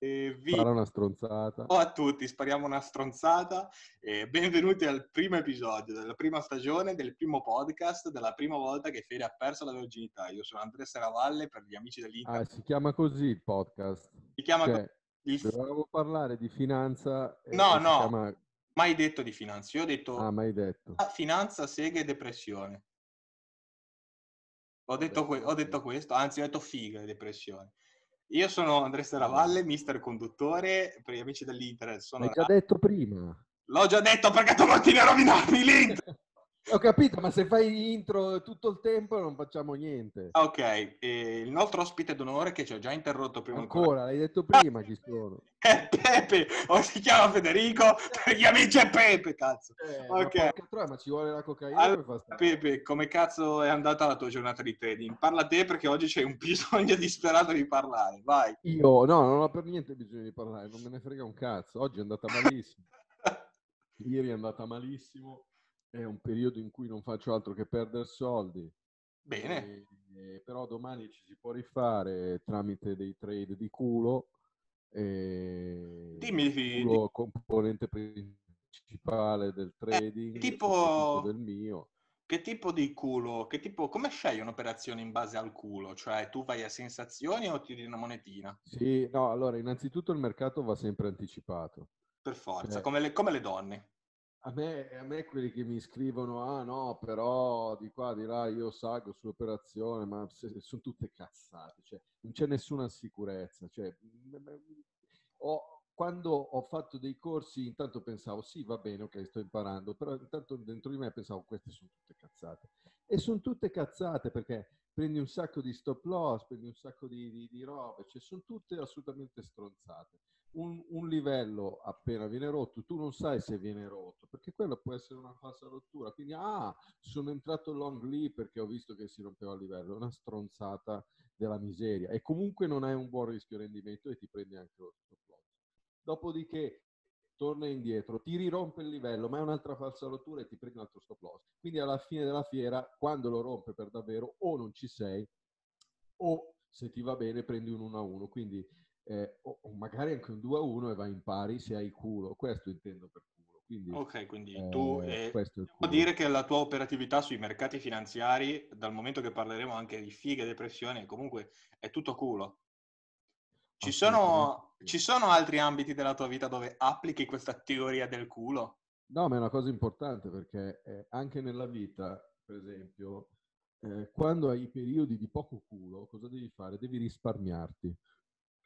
Eh, vi... Spara una stronzata. Ciao a tutti, spariamo una stronzata e benvenuti al primo episodio della prima stagione del primo podcast della prima volta che Fede ha perso la virginità. Io sono Andrea Seravalle per gli amici dell'Inter. Ah, si chiama così il podcast. si chiama Cioè, il... dovevamo parlare di finanza. e- No, e no. chiama- mai detto di finanza. Io ho detto Ah, mai detto. finanza, seghe e depressione. Ho detto, que- ho detto questo, anzi ho detto figa e depressione. Io sono Andrea Seravalle, mister conduttore, per gli amici dell'Inter sono... L'hai già detto prima. L'ho già detto perché tu continui a rovinarmi l'Inter! Ho capito, ma se fai intro tutto il tempo non facciamo niente. Ok, e il nostro ospite d'onore che ci ho già interrotto prima Ancora, l'hai detto prima chi sono. è Pepe, o si chiama Federico, per gli amici è Pepe, cazzo. Eh, Ok. ma, troia, ma ci vuole la cocaina Allora, Pepe, come cazzo è andata la tua giornata di trading? Parla te perché oggi c'è un bisogno disperato di parlare, vai. Io, no, non ho per niente bisogno di parlare, non me ne frega un cazzo. Oggi è andata malissimo. Ieri è andata malissimo. È un periodo in cui non faccio altro che perdere soldi. Bene, E- però domani ci si può rifare tramite dei trade di culo. E Dimmi, il di- culo componente principale del trading, Eh, tipo- del mio. che tipo di culo, che tipo, come scegli un'operazione in base al culo? Cioè tu vai a sensazioni o tiri una monetina? Sì, no, allora innanzitutto il mercato va sempre anticipato. Per forza, Eh. come, le, come le donne. A me, a me quelli che mi scrivono, ah no, però di qua, di là, io salgo sull'operazione, ma se- sono tutte cazzate, cioè, non c'è nessuna sicurezza. Cioè, ho- quando ho fatto dei corsi, intanto pensavo, sì, va bene, ok, sto imparando, però intanto dentro di me pensavo, queste sono tutte cazzate. E sono tutte cazzate perché prendi un sacco di stop loss, prendi un sacco di, di, di robe, cioè sono tutte assolutamente stronzate un, un livello appena viene rotto, tu non sai se viene rotto, perché quello può essere una falsa rottura. Quindi, ah, sono entrato long lì perché ho visto che si rompeva il livello, è una stronzata della miseria. E comunque non hai un buon rischio rendimento e ti prendi anche lo stop loss. Dopodiché torna indietro, ti rirompe il livello, ma è un'altra falsa rottura e ti prendi un altro stop loss. Quindi alla fine della fiera, quando lo rompe per davvero, o non ci sei, o se ti va bene prendi un 1 a 1. Quindi eh, o, o magari anche un 2 a 1 e vai in pari se hai culo. Questo intendo per culo. Quindi Ok, quindi eh, tu... eh, culo. dire che la tua operatività sui mercati finanziari, dal momento che parleremo anche di fighe e depressione, comunque è tutto culo. Ci sono, ci sono altri ambiti della tua vita dove applichi questa teoria del culo? No, ma è una cosa importante perché eh, anche nella vita, per esempio, eh, quando hai periodi di poco culo, cosa devi fare? Devi risparmiarti.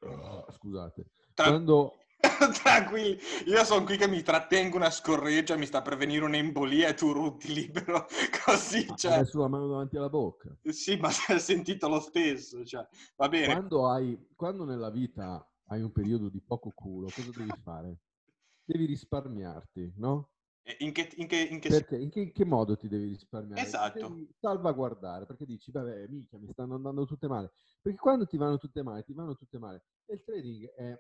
Ah, scusate. Tra- Quando, Tranquilli, io sono qui che mi trattengo una scorreggia, mi sta per venire un'embolia e tu rutti libero così, cioè, hai messo la mano davanti alla bocca. sì, ma si è sentito lo stesso, cioè, va bene. Quando, hai, quando nella vita hai un periodo di poco culo, cosa devi fare? Devi risparmiarti, no? In che, in che, in che Perché? In che, in che modo ti devi risparmiare? Ti Esatto. devi salvaguardare, perché dici, vabbè, minchia, mi stanno andando tutte male. Perché quando ti vanno tutte male, ti vanno tutte male. E il trading è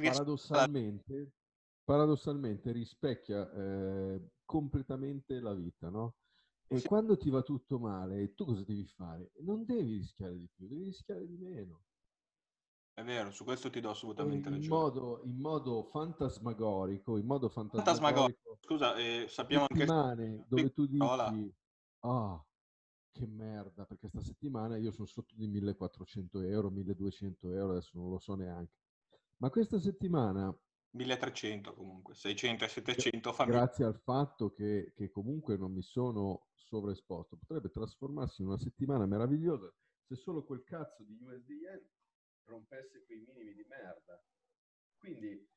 paradossalmente, paradossalmente rispecchia eh, completamente la vita, no? E Sì. quando ti va tutto male, tu cosa devi fare? Non devi rischiare di più, devi rischiare di meno. È vero, su questo ti do assolutamente in ragione. modo, in modo fantasmagorico, in modo Fantasmagorico. fantasmagorico, Scusa, eh, sappiamo anche... settimane dove tu dici, ah, che merda, perché sta settimana io sono sotto di 1400 euro, 1200 euro, adesso non lo so neanche. Ma questa settimana 1300 comunque, 600 e 700 famiglie. grazie al fatto che, che comunque non mi sono sovraesposto, potrebbe trasformarsi in una settimana meravigliosa se solo quel cazzo di USD yen rompesse quei minimi di merda. Quindi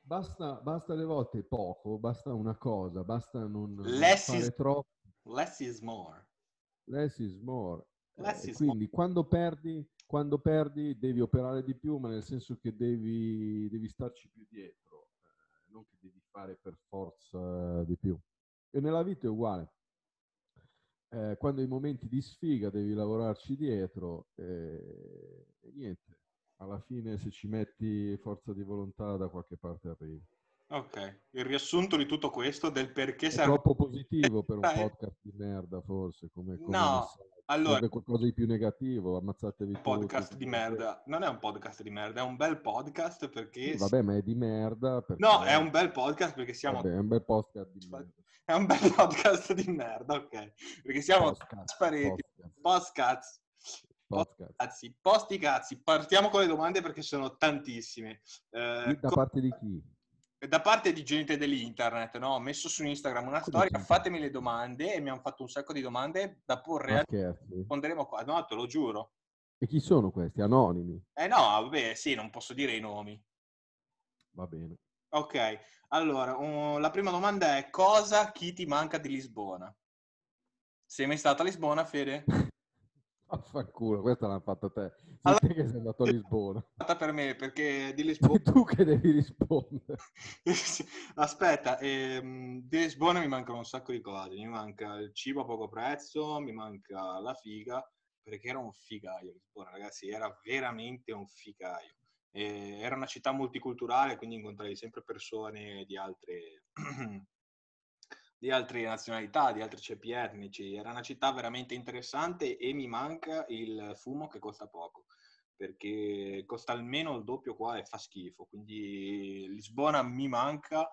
basta, basta le volte poco, basta una cosa, basta non, Less fare is- troppo. Less is more. Less is more. Eh, Less is quindi quando perdi, quando perdi devi operare di più, ma nel senso che devi, devi starci più dietro, eh, non che devi fare per forza di più. E nella vita è uguale. Eh, quando hai momenti di sfiga devi lavorarci dietro eh, e niente. Alla fine se ci metti forza di volontà da qualche parte arrivi. Ok, il riassunto di tutto questo, del perché È serve... troppo positivo per un podcast di merda, forse, come, come No, messaggio. allora, Serve qualcosa di più negativo, ammazzatevi un podcast tutti. di merda. Non è un podcast di merda, è un bel podcast perché... Sì, vabbè, ma è di merda. Perché... No, è un bel podcast perché siamo... Vabbè, è un bel podcast di merda. È un bel podcast di merda, ok. Perché siamo Podcast, trasparenti. podcast, Postcazzi. Podcast. Cazzi, posti cazzi. Partiamo con le domande perché sono tantissime. Eh, Da co- parte di chi? da parte di gente dell'internet, no? Ho messo su Instagram una Come storia, gente? fatemi le domande e mi hanno fatto un sacco di domande da porre a scherzi? risponderemo qua. No, te lo giuro. E chi sono questi? Anonimi? Eh no, vabbè, sì, non posso dire i nomi. Va bene. Ok, allora, uh, la prima domanda è cosa chi ti manca di Lisbona? Sei mai stato a Lisbona, Fede? Vaffanculo, questa l'hanno fatta te. Sei Allora- te che sei andato a Lisbona. Fatta per me, perché di Sei Lisbona... tu che devi rispondere. Aspetta, ehm, di Lisbona mi mancano un sacco di cose. Mi manca il cibo a poco prezzo, mi manca la figa, perché era un figaio Lisbona, ragazzi, era veramente un figaio. E era una città multiculturale, quindi incontrai sempre persone di altre, di altre nazionalità, di altri ceppi etnici. Era una città veramente interessante e mi manca il fumo che costa poco perché costa almeno il doppio qua e fa schifo. Quindi Lisbona mi manca,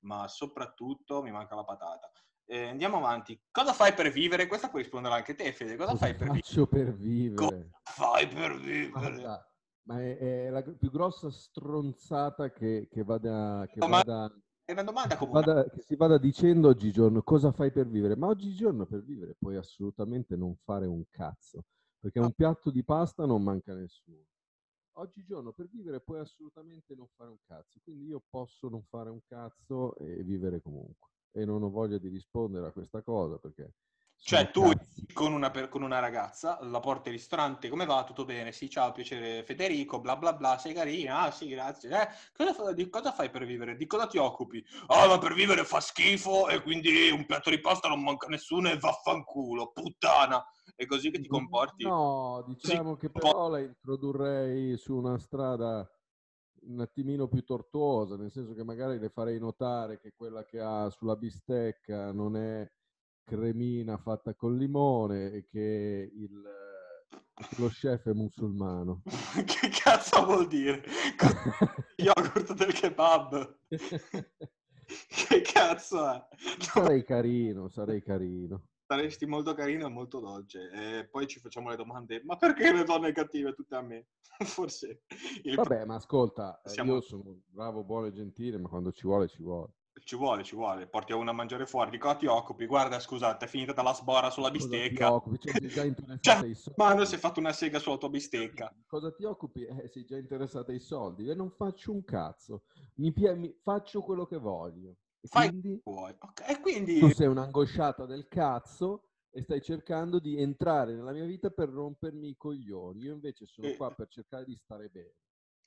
ma soprattutto mi manca la patata. Eh, andiamo avanti. Cosa fai per vivere? Questa puoi rispondere anche te, Fede. Cosa, fai per vivere? faccio per vivere? Cosa fai per vivere? Guarda, ma è, è la più grossa stronzata che, che vada, che No, ma- vada- È una domanda che comune. vada- che si vada dicendo oggigiorno cosa fai per vivere, ma oggigiorno per vivere puoi assolutamente non fare un cazzo, perché No. un piatto di pasta non manca nessuno. Oggigiorno per vivere puoi assolutamente non fare un cazzo, quindi io posso non fare un cazzo e vivere comunque. E non ho voglia di rispondere a questa cosa perché... Cioè, tu con una, per- con una ragazza la porti al ristorante, come va? Tutto bene? Sì, ciao, piacere Federico, bla bla bla, sei carina? Ah sì, grazie. Eh, cosa, di cosa fai per vivere? Di cosa ti occupi? Ah, ma per vivere fa schifo e quindi un piatto di pasta non manca nessuno e vaffanculo, puttana! È così che ti comporti? No, diciamo che però la introdurrei su una strada un attimino più tortuosa, nel senso che magari le farei notare che quella che ha sulla bistecca non è cremina fatta col limone e che il, lo chef è musulmano. che cazzo vuol dire? Yogurt del kebab? Che cazzo è? sarei carino, sarei carino. Saresti molto carino e molto dolce. E poi ci facciamo le domande, ma perché le donne cattive tutte a me? Forse Vabbè, ma ascolta, Siamo- io sono bravo, buono e gentile, ma quando ci vuole ci vuole. Ci vuole, ci vuole. Porti a una a mangiare fuori. Di cosa ti occupi? Guarda, scusate, è finita dalla sbora sulla Cosa ti bistecca. occupi? Cioè, sei già interessato Cioè. Mano si è fatto una sega sulla tua bistecca. Cosa ti occupi? Eh, sei già interessato ai soldi. E non faccio un cazzo. Mi mi- faccio quello che voglio. E Fai- quindi Vuoi. Ok, E quindi... tu sei un'angosciata del cazzo e stai cercando di entrare nella mia vita per rompermi i coglioni. Io invece sono Eh. qua per cercare di stare bene.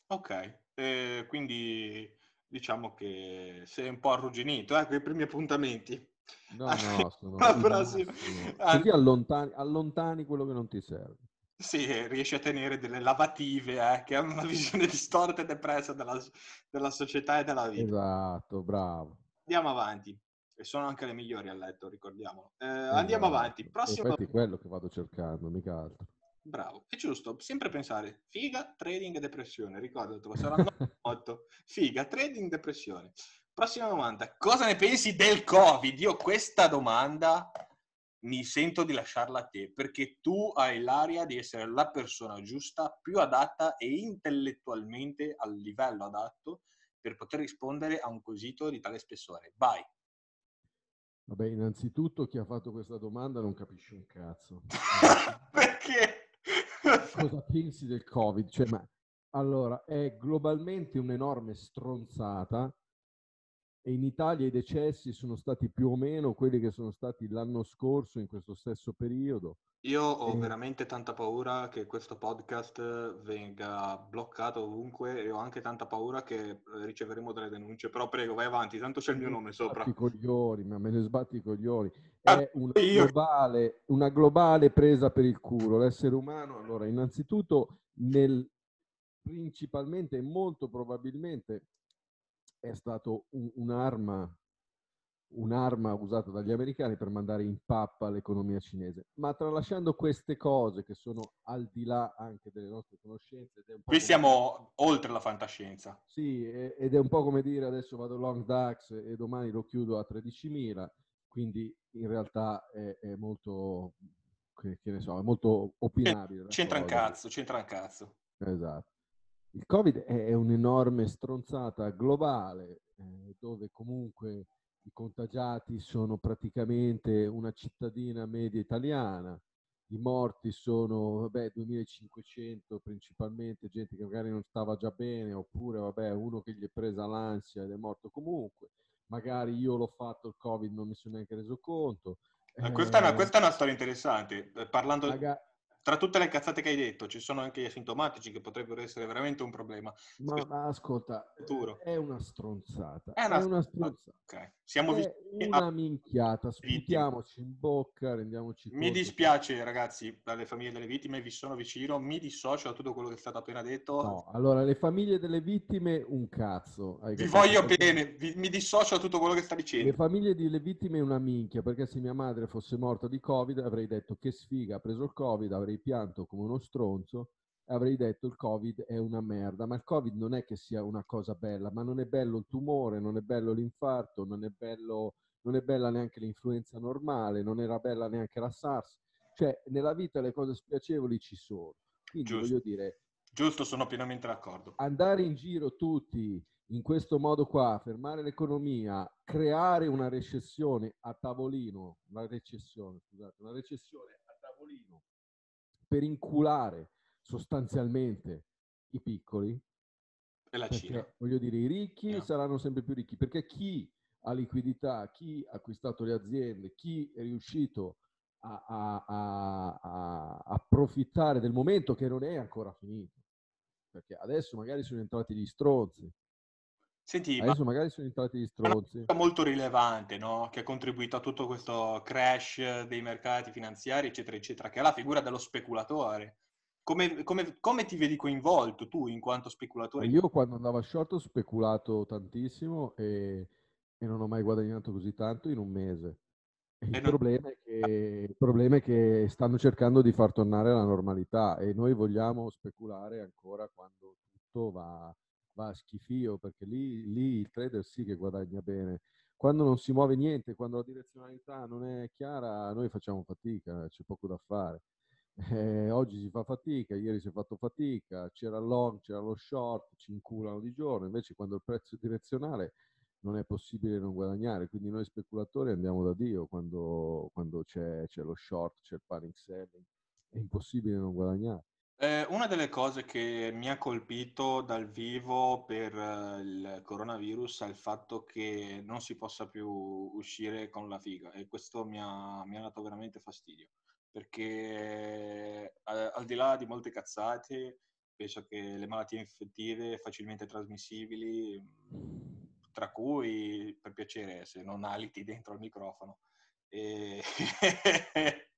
Ok, eh, quindi diciamo che sei un po' arrugginito, eh, con i primi appuntamenti. No, no, sono la prossima- Così allontani, allontani quello che non ti serve. Sì, riesci a tenere delle lavative, eh, che hanno una visione distorta e depressa della, della società e della vita. Esatto, bravo. Andiamo avanti. E sono anche le migliori a letto, ricordiamolo. Eh, andiamo Esatto. avanti. Prossimo... Infatti è quello che vado cercando, mica altro. Bravo, è giusto, sempre pensare figa, trading e depressione, ricordatelo, saranno otto. Figa, trading, depressione. Prossima domanda, cosa ne pensi del Covid? Io questa domanda mi sento di lasciarla a te, perché tu hai l'aria di essere la persona giusta, più adatta e intellettualmente al livello adatto per poter rispondere a un quesito di tale spessore. Vai. Vabbè, innanzitutto chi ha fatto questa domanda non capisce un cazzo. Cosa pensi del Covid? Cioè, ma allora, è globalmente un'enorme stronzata e in Italia i decessi sono stati più o meno quelli che sono stati l'anno scorso in questo stesso periodo. Io ho Eh. veramente tanta paura che questo podcast venga bloccato ovunque e ho anche tanta paura che eh, riceveremo delle denunce. Però prego, vai avanti, tanto c'è il mio nome sopra. Sbatti i coglioni, ma me ne sbatti i coglioni. Ah, È una globale, una globale presa per il culo. L'essere umano, allora, innanzitutto, nel, principalmente e molto probabilmente è stato un, un'arma un'arma usata dagli americani per mandare in pappa l'economia cinese. Ma tralasciando queste cose che sono al di là anche delle nostre conoscenze. Qui siamo come... oltre la fantascienza. Sì, ed è un po' come dire adesso vado long DAX e domani lo chiudo a 13.000, quindi in realtà è, è molto, che, che, ne so, è molto opinabile. C'entra un cazzo, c'entra un cazzo. Esatto. Il Covid è un'enorme stronzata globale eh, dove comunque i contagiati sono praticamente una cittadina media italiana, i morti sono vabbè, 2500 principalmente, gente che magari non stava già bene, oppure vabbè, uno che gli è presa l'ansia ed è morto comunque, magari io l'ho fatto il Covid, non mi sono neanche reso conto. Eh, questa, è una, questa, è una, storia interessante. Eh, parlando, Maga- tra tutte le cazzate che hai detto, ci sono anche gli asintomatici che potrebbero essere veramente un problema. Ma, ma ascolta, futuro. è una stronzata. È una, è una stronzata. Okay. Siamo è una minchiata, sputiamoci in bocca, rendiamoci conto. Mi dispiace ragazzi, dalle famiglie delle vittime, vi sono vicino, mi dissocio da tutto quello che è stato appena detto. No, allora, le famiglie delle vittime, un cazzo. vi voglio bene, vi, mi dissocio da tutto quello che sta dicendo. Le famiglie delle vittime una minchia, perché se mia madre fosse morta di Covid avrei detto che sfiga, ha preso il Covid, avrei avrei pianto come uno stronzo e avrei detto il Covid è una merda. Ma il Covid non è che sia una cosa bella, ma non è bello il tumore, non è bello l'infarto, non è, bello, non è bella neanche l'influenza normale, non era bella neanche la SARS. Cioè, nella vita le cose spiacevoli ci sono. Quindi Giusto. voglio dire... Giusto, sono pienamente d'accordo. Andare in giro tutti in questo modo qua, fermare l'economia, creare una recessione a tavolino, una recessione, scusate, una recessione a tavolino per inculare sostanzialmente i piccoli. E la perché, Cina. Voglio dire, i ricchi no. saranno sempre più ricchi perché chi ha liquidità, chi ha acquistato le aziende, chi è riuscito a, a, a, a approfittare del momento che non è ancora finito. Perché adesso magari sono entrati gli stronzi, Senti, Adesso magari sono entrati gli stronzi. È molto rilevante, no? Che ha contribuito a tutto questo crash dei mercati finanziari, eccetera, eccetera, che è la figura dello speculatore. Come, come, come ti vedi coinvolto tu in quanto speculatore? Io quando andavo a short ho speculato tantissimo e, e non ho mai guadagnato così tanto in un mese. Il, problema che, il, problema è che, stanno cercando di far tornare la normalità e noi vogliamo speculare ancora quando tutto va, va a schifio perché lì, lì il trader sì che guadagna bene. Quando non si muove niente, quando la direzionalità non è chiara, noi facciamo fatica, c'è poco da fare. Eh, oggi si fa fatica, ieri si è fatto fatica, c'era il long, c'era lo short, ci inculano di giorno, invece quando il prezzo è direzionale non è possibile non guadagnare, quindi noi speculatori andiamo da Dio quando, quando c'è, c'è lo short, c'è il panic selling, è impossibile non guadagnare. Eh, una delle cose che mi ha colpito dal vivo per eh, il coronavirus è il fatto che non si possa più uscire con la figa e questo mi ha, mi ha dato veramente fastidio perché eh, al di là di molte cazzate penso che le malattie infettive facilmente trasmissibili tra cui per piacere se non aliti dentro il microfono e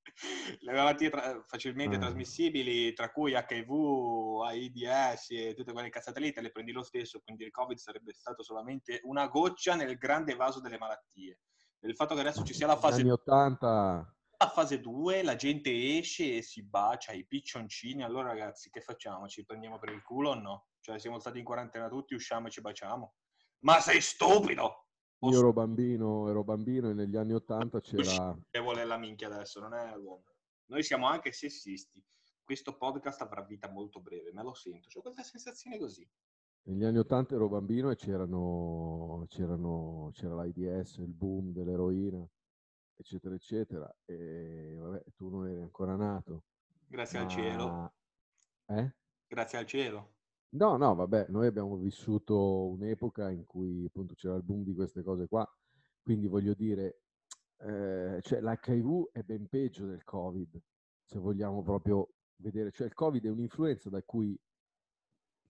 le malattie tra- facilmente ah. trasmissibili, tra cui HIV, AIDS e tutte quelle cazzate lì, te le prendi lo stesso, quindi il Covid sarebbe stato solamente una goccia nel grande vaso delle malattie. Il fatto che adesso ci sia la fase... Anni 80... La fase 2, la gente esce e si bacia i piccioncini, allora ragazzi che facciamo? Ci prendiamo per il culo o no? Cioè siamo stati in quarantena tutti, usciamo e ci baciamo? Ma sei stupido! Io ero bambino, ero bambino e negli anni Ottanta c'era... Che vuole la minchia adesso, non è l'uomo. Noi siamo anche sessisti. Questo podcast avrà vita molto breve, me lo sento. Ho questa sensazione così. Negli anni Ottanta ero bambino e c'erano, c'erano, c'era l'AIDS, il boom dell'eroina, eccetera, eccetera. E vabbè, tu non eri ancora nato. Grazie ma... al cielo. Eh? Grazie al cielo. No, no, vabbè, noi abbiamo vissuto un'epoca in cui appunto c'era il boom di queste cose qua, quindi voglio dire, eh, cioè l'HIV è ben peggio del Covid, se vogliamo proprio vedere, cioè il Covid è un'influenza da cui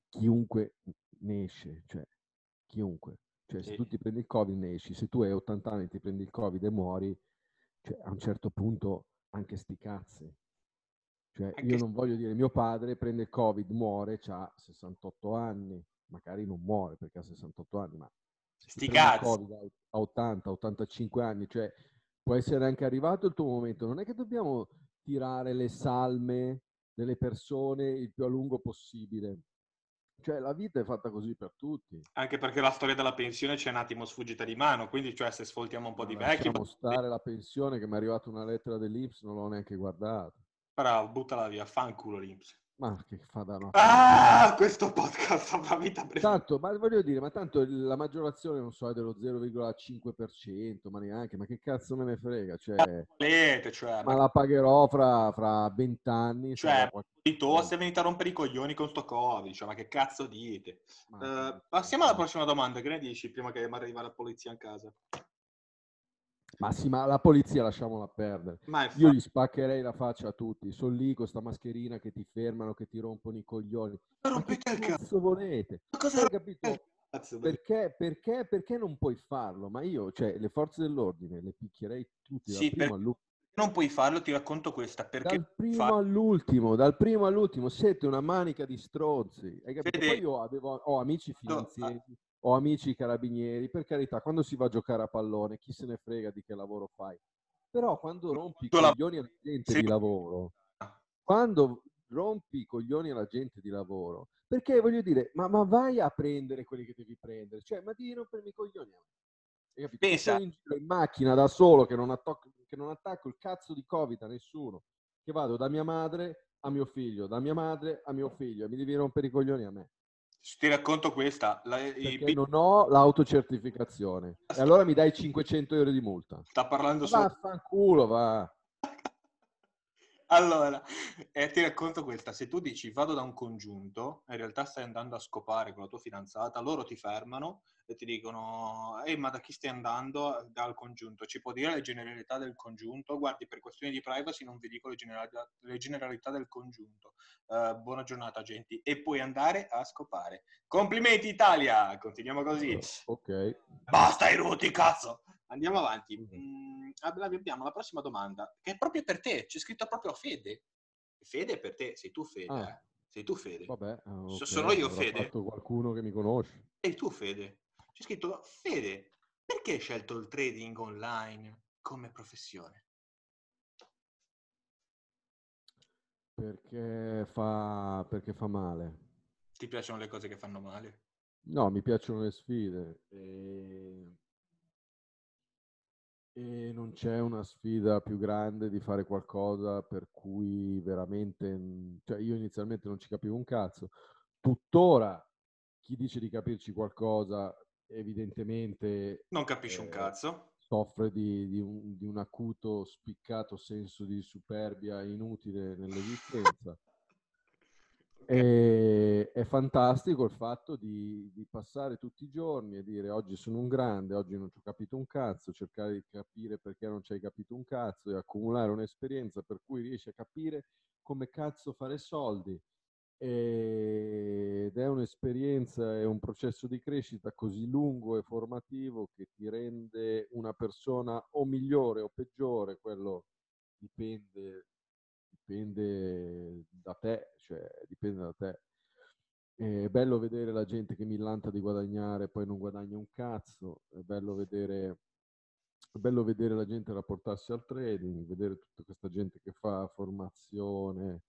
chiunque ne esce, cioè chiunque, cioè se tu ti prendi il Covid ne esci, se tu hai 80 anni e ti prendi il Covid e muori, cioè a un certo punto anche sti cazzi, cioè, Anche io non voglio dire, mio padre prende il Covid, muore, ha 68 anni, magari non muore perché ha 68 anni, ma Sti cazzi. A 80, 85 anni, cioè può essere anche arrivato il tuo momento. Non è che dobbiamo tirare le salme delle persone il più a lungo possibile. Cioè, la vita è fatta così per tutti. Anche perché la storia della pensione c'è un attimo sfuggita di mano, quindi cioè se sfoltiamo un po' di vecchi... Lasciamo stare la pensione che mi è arrivata una lettera dell'Inps, non l'ho neanche guardata. Bravo, buttala via, fanculo l'Inps. Ma che fa da no? Ah, questo podcast avrà vita breve. Tanto, ma voglio dire, ma tanto la maggiorazione, non so, è dello 0,5%, ma neanche, ma che cazzo me ne frega? Cioè, Volete, cioè, ma la pagherò fra, fra 20 anni. Cioè, qualche- di tosse venite a rompere i coglioni con sto covid, cioè, ma che cazzo dite? ma- Eh, passiamo alla prossima domanda, che ne dici prima che mi arriva la polizia in casa? Ma sì, ma la polizia lasciamola perdere. Ma Io gli spaccherei la faccia a tutti. Sono lì con sta mascherina che ti fermano, che ti rompono i coglioni. Ma che rompete il cazzo? cazzo volete? Ma cosa Hai capito? cazzo? Perché, perché, perché non puoi farlo? Ma io, cioè, le forze dell'ordine le picchierei tutti Sì, per- all'ultimo. Non puoi farlo, ti racconto questa, perché Dal primo fa- all'ultimo, dal primo all'ultimo, siete una manica di stronzi. Hai capito? Fede- Poi io avevo, ho amici ah. finanzieri, ho amici carabinieri, per carità, quando si va a giocare a pallone, chi se ne frega di che lavoro fai. Però quando rompi i coglioni alla gente Sì. di lavoro, quando rompi i coglioni alla gente di lavoro, perché voglio dire, ma, ma vai a prendere quelli che devi prendere, cioè, ma di rompermi i coglioni. capito? Pensa- in giro in macchina da solo che non, attacco, che non attacco il cazzo di Covid a nessuno, che vado da mia madre a mio figlio, da mia madre a mio figlio, e mi devi rompere i coglioni a me, ti racconto questa. La- i non ho l'autocertificazione. E allora mi dai 500 euro di multa. Sta parlando solo Vaffanculo, va. Allora, eh, ti racconto questa, se tu dici vado da un congiunto, in realtà stai andando a scopare con la tua fidanzata, loro ti fermano e ti dicono, ehi ma da chi stai andando? Dal congiunto, ci può dire le generalità del congiunto? Guardi, per questioni di privacy non vi dico le generalità, le generalità del congiunto. Eh, buona giornata, agenti. E puoi andare a scopare. Complimenti Italia! Continuiamo così. Ok. Basta i ruti, cazzo! Andiamo avanti. Mhm. Abbiamo la prossima domanda, che è proprio per te. C'è scritto proprio Fede. Fede è per te, sei tu Fede. Ah. eh. Sei tu Fede. Vabbè, eh, ok, sono io, Fede? qualcuno che mi conosce. Sei tu Fede. C'è scritto Fede, perché hai scelto il trading online come professione? Perché fa, perché fa male. Ti piacciono le cose che fanno male? No, mi piacciono le sfide. E... e non c'è una sfida più grande di fare qualcosa per cui veramente... Cioè, io inizialmente non ci capivo un cazzo. Tuttora chi dice di capirci qualcosa evidentemente Non capisci un Eh, cazzo? soffre di, di un, di un acuto, spiccato senso di superbia inutile nell'esistenza. E, è fantastico il fatto di, di passare tutti i giorni e dire oggi sono un grande, oggi non ci ho capito un cazzo, cercare di capire perché non ci hai capito un cazzo e accumulare un'esperienza per cui riesci a capire come cazzo fare soldi. Ed è un'esperienza e un processo di crescita così lungo e formativo che ti rende una persona o migliore o peggiore, quello dipende, dipende da te, cioè dipende da te. È bello vedere la gente che millanta di guadagnare e poi non guadagna un cazzo, è bello vedere, è bello vedere la gente rapportarsi al trading, vedere tutta questa gente che fa formazione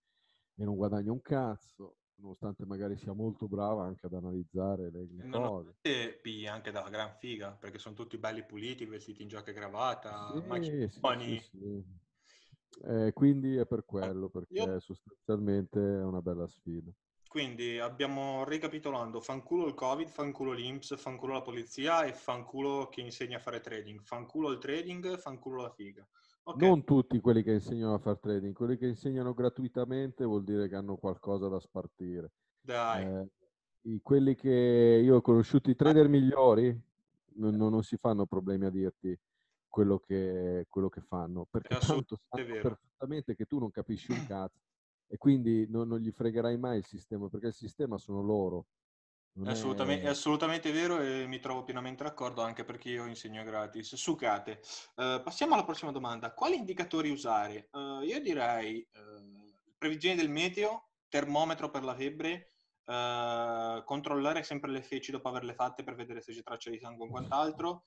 e non guadagna un cazzo, nonostante magari sia molto brava anche ad analizzare le, le Non ho- cose. Pigli anche dalla gran figa, perché sono tutti belli puliti, vestiti in giacca e cravatta, Sì, sì, sì. Eh, quindi è per quello, perché Io- sostanzialmente è una bella sfida. Quindi abbiamo ricapitolando, fanculo il Covid, fanculo l'Inps, fanculo la polizia e fanculo chi insegna a fare trading. Fanculo il trading, fanculo la figa. Ok, Non tutti quelli che insegnano a fare trading, quelli che insegnano gratuitamente vuol dire che hanno qualcosa da spartire. dai. Eh, i- quelli che io ho conosciuto, i trader migliori, non, non- non si fanno problemi a dirti quello che, quello che fanno, perché tanto assolutamente sanno vero. perfettamente che tu non capisci un cazzo e quindi non, non gli fregherai mai il sistema, perché il sistema sono loro. È assolutamente, è è- assolutamente vero e mi trovo pienamente d'accordo anche perché io insegno gratis. Sucate. Eh, passiamo alla prossima domanda. Quali indicatori usare? Eh, io direi eh, previsioni del meteo, termometro per la febbre, uh, controllare sempre le feci dopo averle fatte per vedere se c'è traccia di sangue o quant'altro,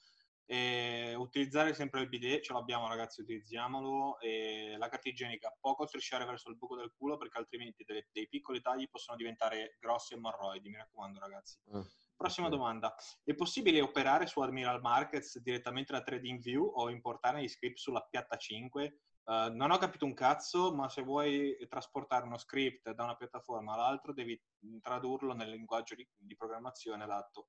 e utilizzare sempre il bidet, ce l'abbiamo ragazzi, utilizziamolo, e la carta igienica, poco strisciare verso il buco del culo perché altrimenti dei, dei piccoli tagli possono diventare grossi emorroidi, mi raccomando ragazzi. Uh, Prossima okay. domanda, è possibile operare su Admiral Markets direttamente da TradingView o importare gli script sulla piatta 5? Uh, non ho capito un cazzo, ma se vuoi trasportare uno script da una piattaforma all'altra devi tradurlo nel linguaggio di, di programmazione adatto.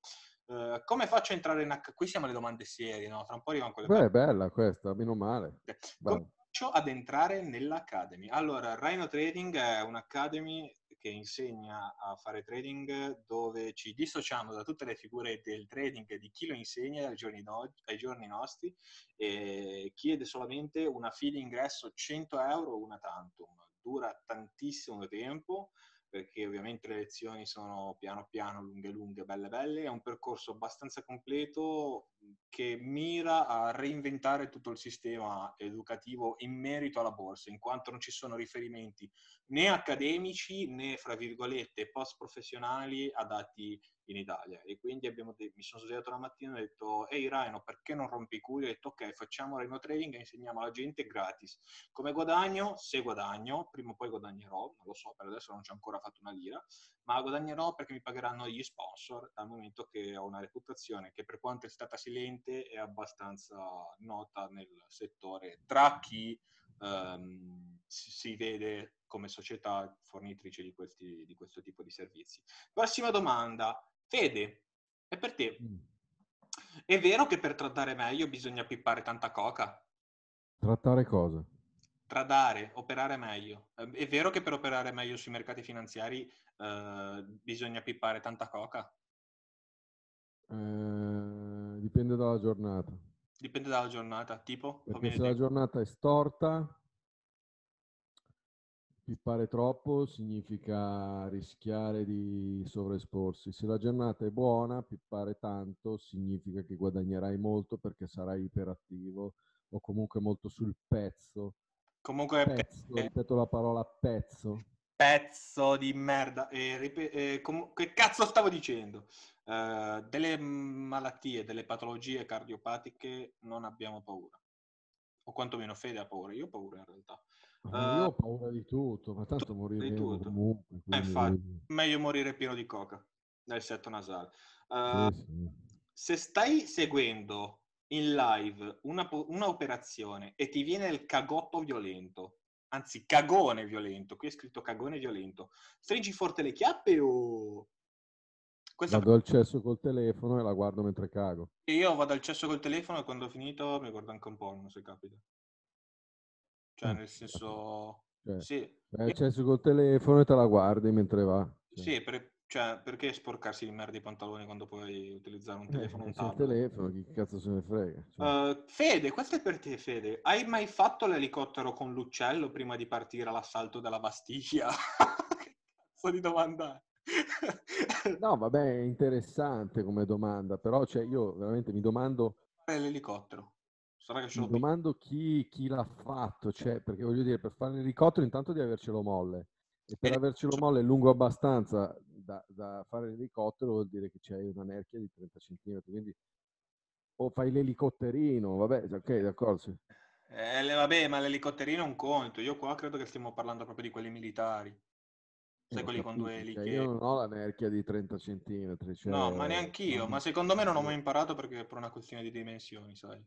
Uh, come faccio a entrare in H? Qui siamo alle domande serie, no? Tra un po' arrivano quelle... Beh, è bella questa, meno male. Come faccio ad entrare nell'Academy? Allora, Rhino Trading è un'Academy che insegna a fare trading dove ci dissociamo da tutte le figure del trading di chi lo insegna ai giorni, no- ai giorni nostri e chiede solamente una fee di ingresso 100 euro una tantum. Dura tantissimo tempo perché ovviamente le lezioni sono piano piano, lunghe lunghe, belle belle, è un percorso abbastanza completo che mira a reinventare tutto il sistema educativo in merito alla borsa, in quanto non ci sono riferimenti né accademici né, fra virgolette, post professionali adatti in Italia. E quindi de- mi sono svegliato la mattina e ho detto, ehi Rhino, perché non rompi i culi? Ho detto, ok, facciamo Rhino Trading e insegniamo alla gente gratis. Come guadagno? Se guadagno, prima o poi guadagnerò, non lo so, per adesso non ci ho ancora fatto una lira, ma guadagnerò perché mi pagheranno gli sponsor dal momento che ho una reputazione che per quanto è stata silente è abbastanza nota nel settore tra chi um, si vede come società fornitrice di, questi, di questo tipo di servizi. Prossima domanda. Fede, è per te. Mm. È vero che per trattare meglio bisogna pippare tanta coca? Trattare cosa? Tradare, operare meglio. Ehm, è vero che per operare meglio sui mercati finanziari eh, bisogna pippare tanta coca? Eh, dipende dalla giornata. Dipende dalla giornata, tipo? Perché se la giornata è storta, pippare troppo significa rischiare di sovraesporsi. Se la giornata è buona, pippare tanto significa che guadagnerai molto perché sarai iperattivo o comunque molto sul pezzo. Comunque, pezzo, pe- ripeto la parola pezzo. Pezzo di merda. Eh, rip- eh, com- che cazzo stavo dicendo? Uh, delle malattie, delle patologie cardiopatiche non abbiamo paura. O quantomeno Fede ha paura. Io ho paura in realtà. Uh, io ho paura di tutto, ma tanto moriremo comunque. Eh, infatti, meglio morire pieno di coca nel setto nasale. Uh, sì, sì. Se stai seguendo in live una, una, operazione e ti viene il cagotto violento, anzi cagone violento, qui è scritto cagone violento, stringi forte le chiappe o... Questa... Vado al cesso col telefono e la guardo mentre cago. E io vado al cesso col telefono e quando ho finito mi guardo anche un porno, se capita. Cioè, mm. nel senso... Cioè, sì. Vai al cesso col telefono e te la guardi mentre va. Cioè. Sì, per, cioè, perché sporcarsi di merda i pantaloni quando puoi utilizzare un telefono? Eh, un telefono, chi cazzo se ne frega? Cioè. Uh, Fede, questo è per te, Fede. Hai mai fatto l'elicottero con l'uccello prima di partire all'assalto della Bastiglia? che cazzo di domanda no, vabbè, è interessante come domanda, però cioè, io veramente mi domando... L'elicottero. Sarà che mi domando chi, chi, l'ha fatto, cioè, perché voglio dire, per fare l'elicottero intanto devi avercelo molle. E per avercelo molle lungo abbastanza da, da fare l'elicottero vuol dire che c'hai una nerchia di 30 cm, quindi o fai l'elicotterino, vabbè, ok, d'accordo. Sì. Eh, vabbè, ma l'elicotterino è un conto. Io qua credo che stiamo parlando proprio di quelli militari. Sai, quelli con due eliche. Io non ho la nerchia di 30 cm. Cioè... No, ma neanch'io. Ma secondo me non ho mai imparato perché è per una questione di dimensioni, sai.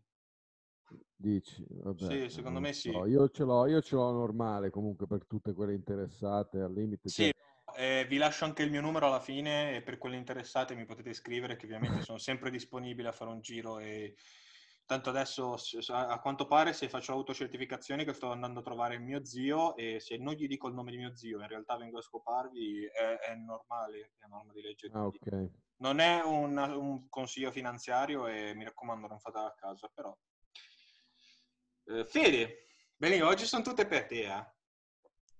Dici, vabbè. Sì, secondo me sì. So. Io ce l'ho, io ce l'ho normale comunque per tutte quelle interessate al limite. Sì, cioè... eh, vi lascio anche il mio numero alla fine e per quelle interessate mi potete scrivere che ovviamente sono sempre disponibile a fare un giro e Tanto adesso, a quanto pare, se faccio autocertificazioni che sto andando a trovare mio zio e se non gli dico il nome di mio zio, in realtà vengo a scoparvi, è, è normale, è norma di legge. Ah, okay. Non è un, un, consiglio finanziario e mi raccomando non fate a casa, però. Eh, Fede, bene, oggi sono tutte per te, eh?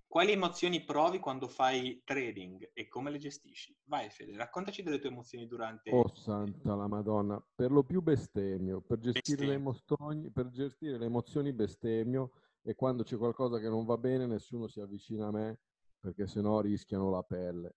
Quali emozioni provi quando fai trading e come le gestisci? Vai Fede, raccontaci delle tue emozioni durante... Oh santa la madonna, per lo più bestemmio, per gestire, bestemmio. Le, emozioni, per gestire le emozioni bestemmio e quando c'è qualcosa che non va bene nessuno si avvicina a me perché sennò rischiano la pelle.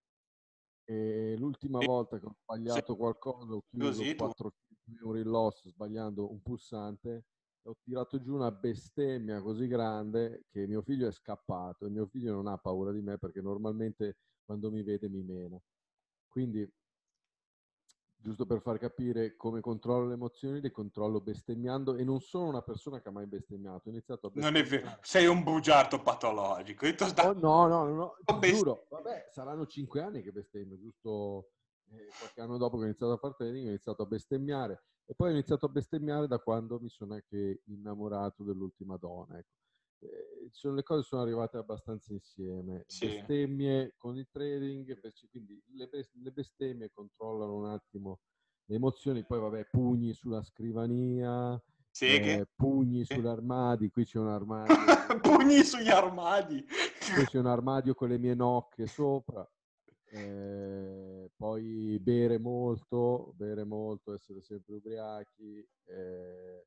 E l'ultima volta che ho sbagliato qualcosa, ho chiuso 4 memory loss sbagliando un pulsante, ho tirato giù una bestemmia così grande che mio figlio è scappato e mio figlio non ha paura di me perché normalmente quando mi vede mi mena. Quindi giusto per far capire come controllo le emozioni, le controllo bestemmiando e non sono una persona che ha mai bestemmiato. Ho iniziato a Non è vero, sei un bugiardo patologico. Sta... Oh, no, no, no, no. Best... giuro, vabbè, saranno cinque anni che bestemmio, giusto eh, qualche anno dopo che ho iniziato a fare training ho iniziato a bestemmiare e poi ho iniziato a bestemmiare da quando mi sono anche innamorato dell'ultima donna. Ecco. Eh, sono, le cose sono arrivate abbastanza insieme. Sì. Bestemmie con il trading, quindi le, le bestemmie controllano un attimo le emozioni, poi vabbè, pugni sulla scrivania, eh, pugni sugli armadi, qui c'è un armadio. pugni sugli armadi! qui c'è un armadio con le mie nocche sopra. Eh, poi bere molto, bere molto, essere sempre ubriachi. Eh,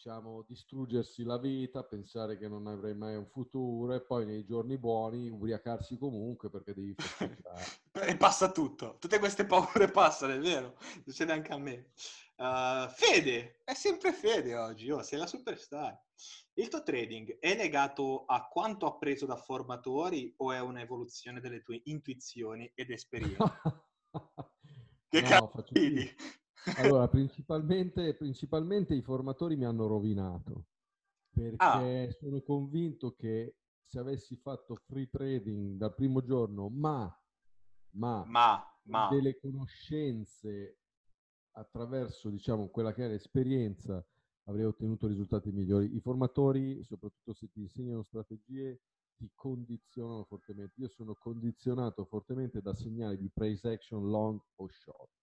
diciamo, distruggersi la vita, pensare che non avrei mai un futuro e poi nei giorni buoni ubriacarsi comunque perché devi festeggiare. e passa tutto, tutte queste paure passano, è vero, succede anche a me. Uh, Fede, è sempre Fede oggi, oh, sei la superstar. Il tuo trading è legato a quanto appreso da formatori o è un'evoluzione delle tue intuizioni ed esperienze? che no, cazzo allora, principalmente, principalmente i formatori mi hanno rovinato perché ah. sono convinto che se avessi fatto free trading dal primo giorno, ma, ma, ma, ma. delle conoscenze attraverso diciamo quella che è l'esperienza avrei ottenuto risultati migliori. I formatori, soprattutto se ti insegnano strategie, ti condizionano fortemente. Io sono condizionato fortemente da segnali di price action long o short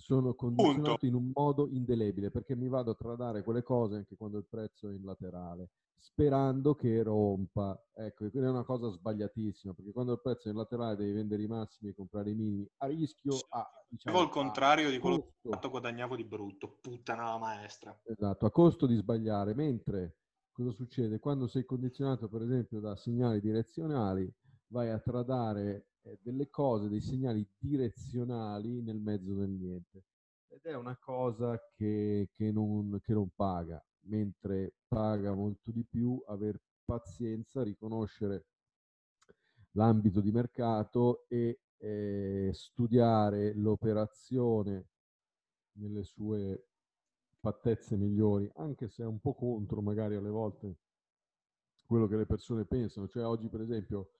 sono condizionato Punto. in un modo indelebile perché mi vado a tradare quelle cose anche quando il prezzo è in laterale, sperando che rompa. Ecco, quindi è una cosa sbagliatissima perché quando il prezzo è in laterale devi vendere i massimi e comprare i minimi a rischio. A, diciamo, il contrario di quello costo. che ho fatto guadagnavo di brutto, puttana la maestra. Esatto, a costo di sbagliare, mentre cosa succede? Quando sei condizionato per esempio da segnali direzionali, vai a tradare eh, delle cose, dei segnali direzionali nel mezzo del niente. Ed è una cosa che, che, non, che non paga, mentre paga molto di più aver pazienza, riconoscere l'ambito di mercato e eh, studiare l'operazione nelle sue fattezze migliori, anche se è un po' contro magari alle volte quello che le persone pensano. Cioè oggi per esempio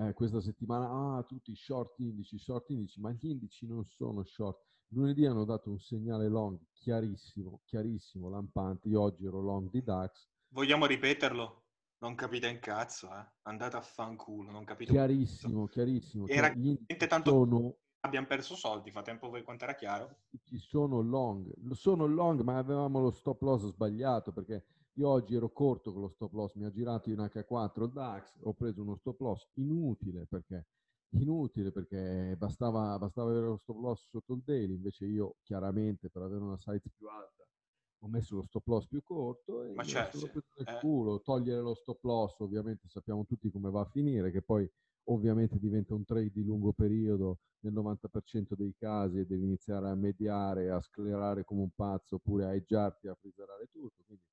eh, questa settimana, ah, tutti short indici, short indici, ma gli indici non sono short. Lunedì hanno dato un segnale long chiarissimo, chiarissimo, lampante. Io oggi ero long di DAX. Vogliamo ripeterlo? Non capite un cazzo, eh? Andate a fanculo, non capite Chiarissimo, chiarissimo. Cioè, Era cioè, tanto sono... abbiamo perso soldi, fa tempo voi quanto era chiaro. Ci sono long, sono long, ma avevamo lo stop loss sbagliato perché io oggi ero corto con lo stop loss, mi ha girato in H4 il DAX, ho preso uno stop loss inutile perché, inutile perché bastava, bastava avere lo stop loss sotto il daily, invece io chiaramente per avere una size più alta ho messo lo stop loss più corto e Ma certo, l'ho preso nel eh. culo. Togliere lo stop loss ovviamente sappiamo tutti come va a finire, che poi ovviamente diventa un trade di lungo periodo nel 90% dei casi e devi iniziare a mediare, a sclerare come un pazzo oppure a eggiarti, a frizzerare tutto. Quindi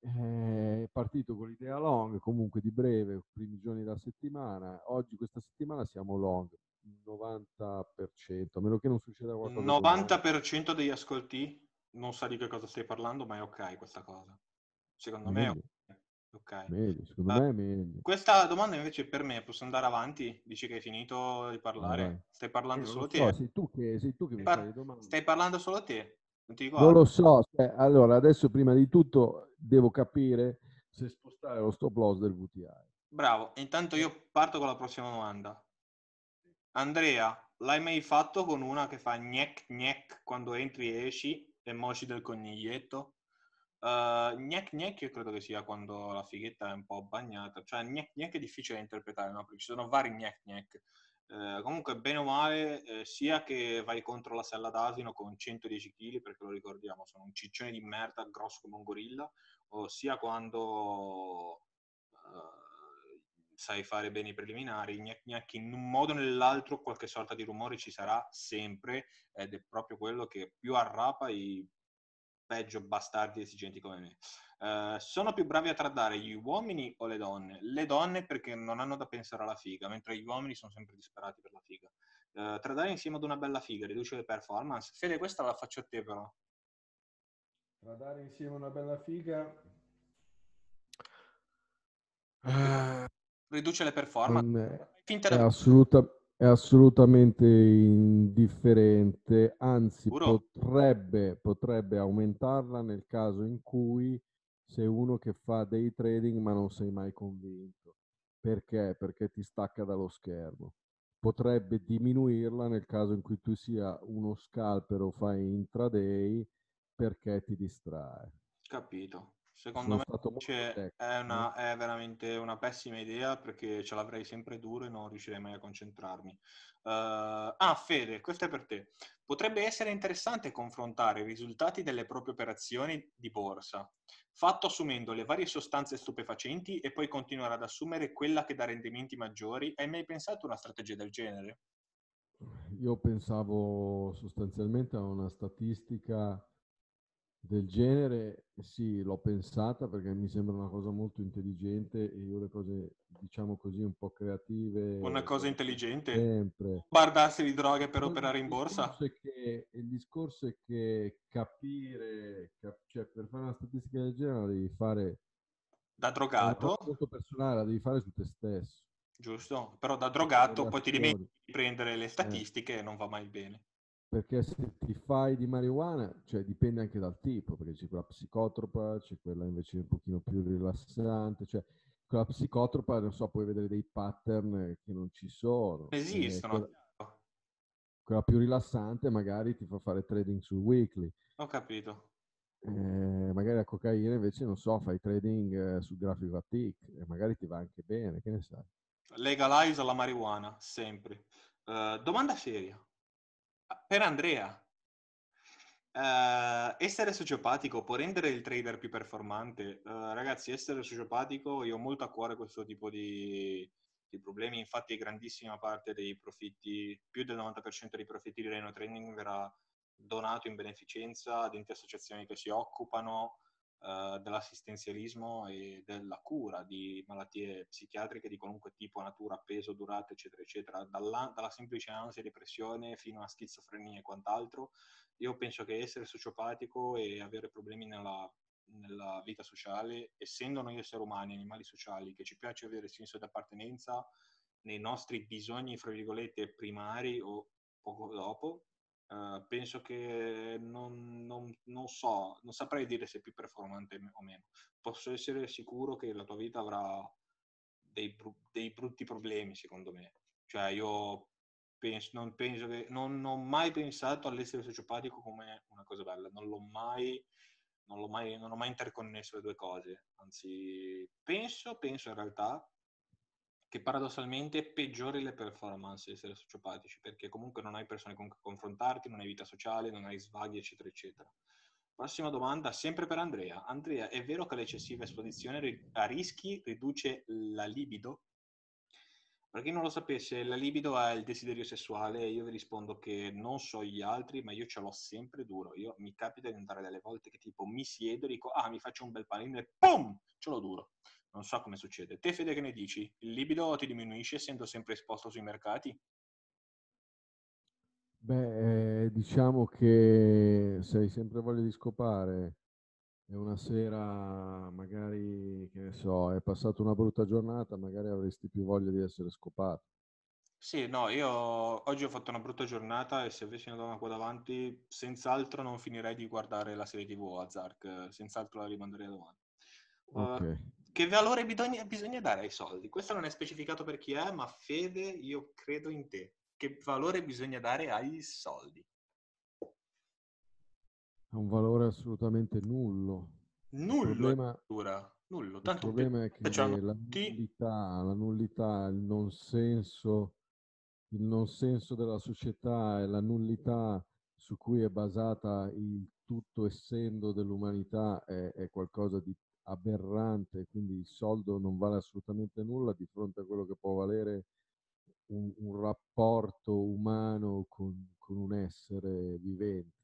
è eh, partito con l'idea long, comunque di breve, primi giorni della settimana. Oggi, questa settimana, siamo long, 90%, a meno che non succeda qualcosa. 90% degli ascolti non sa di che cosa stai parlando, ma è ok questa cosa. Secondo meglio. me è ok. Meglio, secondo uh, me è meglio. Questa domanda invece per me, posso andare avanti? Dici che hai finito di parlare? Ah, stai parlando eh, solo so, te? Sei tu che, sei tu che mi par- fai domande. Stai parlando solo te? Non, non lo so. Cioè, allora, adesso prima di tutto devo capire se spostare lo stop loss del VTI. Bravo. Intanto io parto con la prossima domanda. Andrea, l'hai mai fatto con una che fa gnec gnec quando entri e esci, emoji del coniglietto? Uh, gnec gnec io credo che sia quando la fighetta è un po' bagnata, cioè gnec gnec è difficile da interpretare, no? perché ci sono vari gnec gnec. Eh, comunque, bene o male, eh, sia che vai contro la sella d'asino con 110 kg, perché lo ricordiamo, sono un ciccione di merda grosso come un gorilla, o sia quando eh, sai fare bene i preliminari, gnacchi in un modo o nell'altro qualche sorta di rumore ci sarà sempre ed è proprio quello che più arrapa i peggio bastardi esigenti come me. Uh, sono più bravi a tradare gli uomini o le donne? Le donne perché non hanno da pensare alla figa, mentre gli uomini sono sempre disperati per la figa. Uh, tradare insieme ad una bella figa riduce le performance? Fede, questa la faccio a te però. Tradare insieme una bella figa... Uh, riduce le performance? È, è, assoluta, è, assolutamente indifferente, anzi potrebbe, potrebbe aumentarla nel caso in cui sei uno che fa day trading ma non sei mai convinto. Perché? Perché ti stacca dallo schermo. Potrebbe diminuirla nel caso in cui tu sia uno scalper o fai intraday perché ti distrae. Capito. Secondo Sono me cioè, è, una, è, veramente una pessima idea perché ce l'avrei sempre duro e non riuscirei mai a concentrarmi. Uh, ah, Fede, questo è per te. Potrebbe essere interessante confrontare i risultati delle proprie operazioni di borsa, fatto assumendo le varie sostanze stupefacenti e poi continuare ad assumere quella che dà rendimenti maggiori. Hai mai pensato a una strategia del genere? Io pensavo sostanzialmente a una statistica del genere sì, l'ho pensata perché mi sembra una cosa molto intelligente e io le cose, diciamo così, un po' creative... Una cosa intelligente? Sempre. Guardarsi di droghe per operare in borsa? Che, il discorso è che capire, cap- cioè per fare una statistica del genere la devi fare... Da drogato? Molto personale, la devi fare su te stesso. Giusto, però da drogato poi ti dimentichi di prendere le eh. statistiche eh. e non va mai bene. Perché se ti fai di marijuana, cioè dipende anche dal tipo, perché c'è quella psicotropa, c'è quella invece un pochino più rilassante, cioè quella psicotropa, non so, puoi vedere dei pattern che non ci sono. Esistono. Quella, quella, più rilassante magari ti fa fare trading sul weekly. Ho capito. Eh, magari la cocaina invece, non so, fai trading eh, sul grafico a tick e magari ti va anche bene, che ne sai. Legalize la marijuana, sempre. Uh, domanda seria per Andrea, Uh, essere sociopatico può rendere il trader più performante? Uh, ragazzi, essere sociopatico, io ho molto a cuore questo tipo di, di, problemi, infatti grandissima parte dei profitti, più del 90% dei profitti di Reno Training verrà donato in beneficenza ad enti associazioni che si occupano uh, dell'assistenzialismo e della cura di malattie psichiatriche di qualunque tipo, natura, peso, durata, eccetera, eccetera, dalla, dalla semplice ansia e depressione fino a schizofrenia e quant'altro. Io penso che essere sociopatico e avere problemi nella, nella vita sociale, essendo noi esseri umani, animali sociali, che ci piace avere senso di appartenenza nei nostri bisogni, fra virgolette, primari o poco dopo, Uh, penso che non, non, non, so, non saprei dire se è più performante o meno. Posso essere sicuro che la tua vita avrà dei, dei brutti problemi, secondo me. Cioè, io penso, non, penso che, non, ho mai pensato all'essere sociopatico come una cosa bella, non l'ho mai, non, l'ho mai, non ho mai interconnesso le due cose. Anzi, penso, penso in realtà che paradossalmente peggiori le performance essere sociopatici, perché comunque non hai persone con cui confrontarti, non hai vita sociale, non hai svaghi, eccetera, eccetera. Prossima domanda, sempre per Andrea. Andrea, è vero che l'eccessiva esposizione a rischi riduce la libido? Per chi non lo sapesse, la libido è il desiderio sessuale e io vi rispondo che non so gli altri, ma io ce l'ho sempre duro. Io mi capita di andare delle volte che tipo mi siedo e dico, ah, mi faccio un bel panino e PUM! Ce l'ho duro. Non so come succede. Te, Fede, che ne dici? Il libido ti diminuisce essendo sempre esposto sui mercati? Beh, eh, diciamo che se hai sempre voglia di scopare e una sera magari, che ne so, è passata una brutta giornata, magari avresti più voglia di essere scopato. Sì, no, io oggi ho fatto una brutta giornata e se avessi una donna qua davanti, senz'altro non finirei di guardare la serie TV a Zark, senz'altro la rimanderei a domani. Okay. Uh, che valore bisogna, bisogna, dare ai soldi? Questo non è specificato per chi è, ma Fede, io credo in te. Che valore bisogna dare ai soldi? Ha un valore assolutamente nullo. Nullo, il problema, nullo. Tanto il problema è che la nullità, la nullità, il non senso, il non senso della società e la nullità su cui è basata il tutto essendo dell'umanità è, è qualcosa di aberrante, quindi il soldo non vale assolutamente nulla di fronte a quello che può valere un, un rapporto umano con, con, un essere vivente.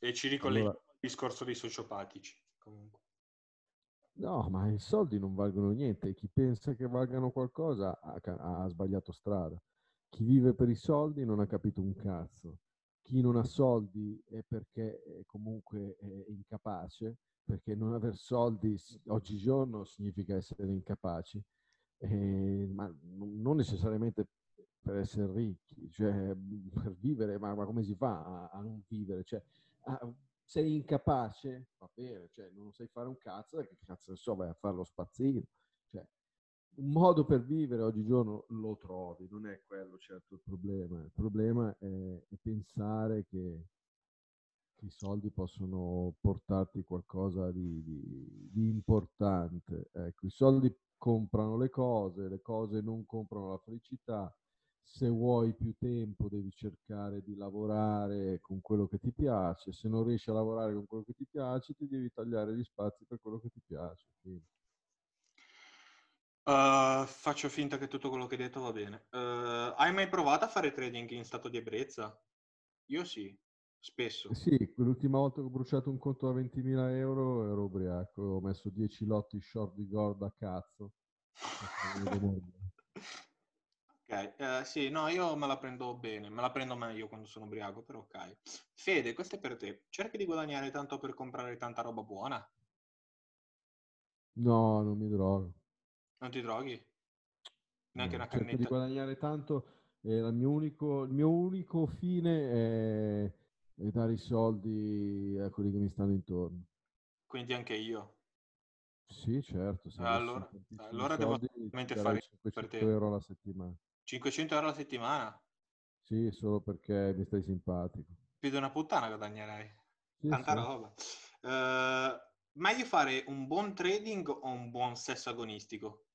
E ci ricolleghi allora, al discorso dei sociopatici, comunque. No, ma i soldi non valgono niente. Chi pensa che valgano qualcosa ha, ha sbagliato strada. Chi vive per i soldi non ha capito un cazzo. Chi non ha soldi è perché è comunque è incapace, perché non aver soldi oggigiorno significa essere incapaci, eh, ma non necessariamente per essere ricchi, cioè per vivere, ma, ma come si fa a, a non vivere? Cioè, a, sei incapace, va bene, cioè non sai fare un cazzo, che cazzo ne so, vai a fare lo spazzino. Cioè, un modo per vivere oggigiorno lo trovi, non è quello certo il problema. Il problema è, è pensare che, i soldi possono portarti qualcosa di, di, di importante. Ecco, i soldi comprano le cose, le cose non comprano la felicità. Se vuoi più tempo devi cercare di lavorare con quello che ti piace, se non riesci a lavorare con quello che ti piace ti devi tagliare gli spazi per quello che ti piace. Uh, faccio finta che tutto quello che hai detto va bene. Uh, hai mai provato a fare trading in stato di ebbrezza? Io sì, spesso. Eh sì, l'ultima volta che ho bruciato un conto da 20.000 euro ero ubriaco, ho messo 10 lotti short di gold a cazzo. ok, uh, sì, no, io me la prendo bene, me la prendo meglio quando sono ubriaco, però ok. Fede, questo è per te. Cerchi di guadagnare tanto per comprare tanta roba buona? No, non mi drogo. Non ti droghi? Neanche no, una cerco cannetta? di guadagnare tanto e il mio unico, il mio unico fine è, è, dare i soldi a quelli che mi stanno intorno. Quindi anche io? Sì, certo. allora, allora devo veramente fare 500 euro alla settimana. 500 euro alla settimana? Sì, solo perché mi stai simpatico. Più di una puttana guadagnerai. Sì, Tanta sì. roba. Uh, meglio fare un buon trading o un buon sesso agonistico?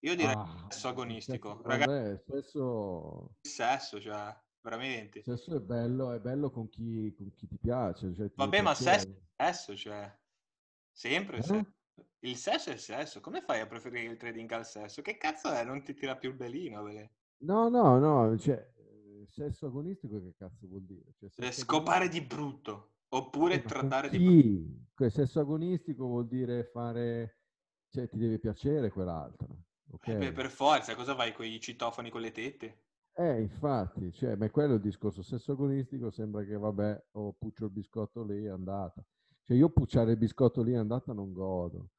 Io direi ah, sesso agonistico. Ragazzi, sesso... Sesso, cioè, veramente. Sesso è bello, è bello con chi, con chi ti piace. Cioè, ti vabbè, ma sesso è sesso, cioè... Sempre eh? sesso. Il sesso è il sesso. Come fai a preferire il trading al sesso? Che cazzo è? Non ti tira più il belino? Beh? No, no, no, cioè, sesso agonistico che cazzo vuol dire? Cioè, Scopare agonistico... di brutto. Oppure eh, trattare di... Sì, quel sesso agonistico vuol dire fare... Cioè, ti deve piacere quell'altro. Okay. Eh beh, per forza, cosa vai con i citofoni con le tette? Eh, infatti, cioè, ma quello è il discorso sesso agonistico, sembra che vabbè, ho oh, puccio il biscotto lì, è andata. Cioè, io pucciare il biscotto lì è andata non godo.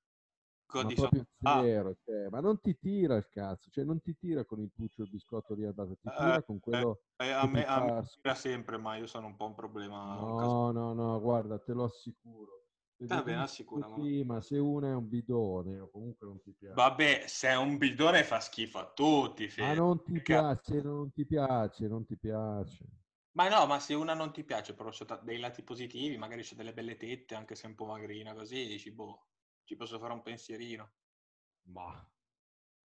Ma proprio ah. zero, cioè, ma non ti tira il cazzo, cioè non ti tira con il puccio il biscotto lì andato, ti tira eh, con quello eh, a, me, a me tira sempre, ma io sono un po' un problema. No, no, no, guarda, te lo assicuro. Va bene, assicura. Sì, ma se uno è un bidone o comunque non ti piace. Vabbè, se è un bidone fa schifo a tutti. Ma non ti piace, non ti piace, non ti piace. Ma no, ma se una non ti piace, però c'è dei lati positivi, magari c'è delle belle tette, anche se è un po' magrina, così dici, boh, ci posso fare un pensierino. Ma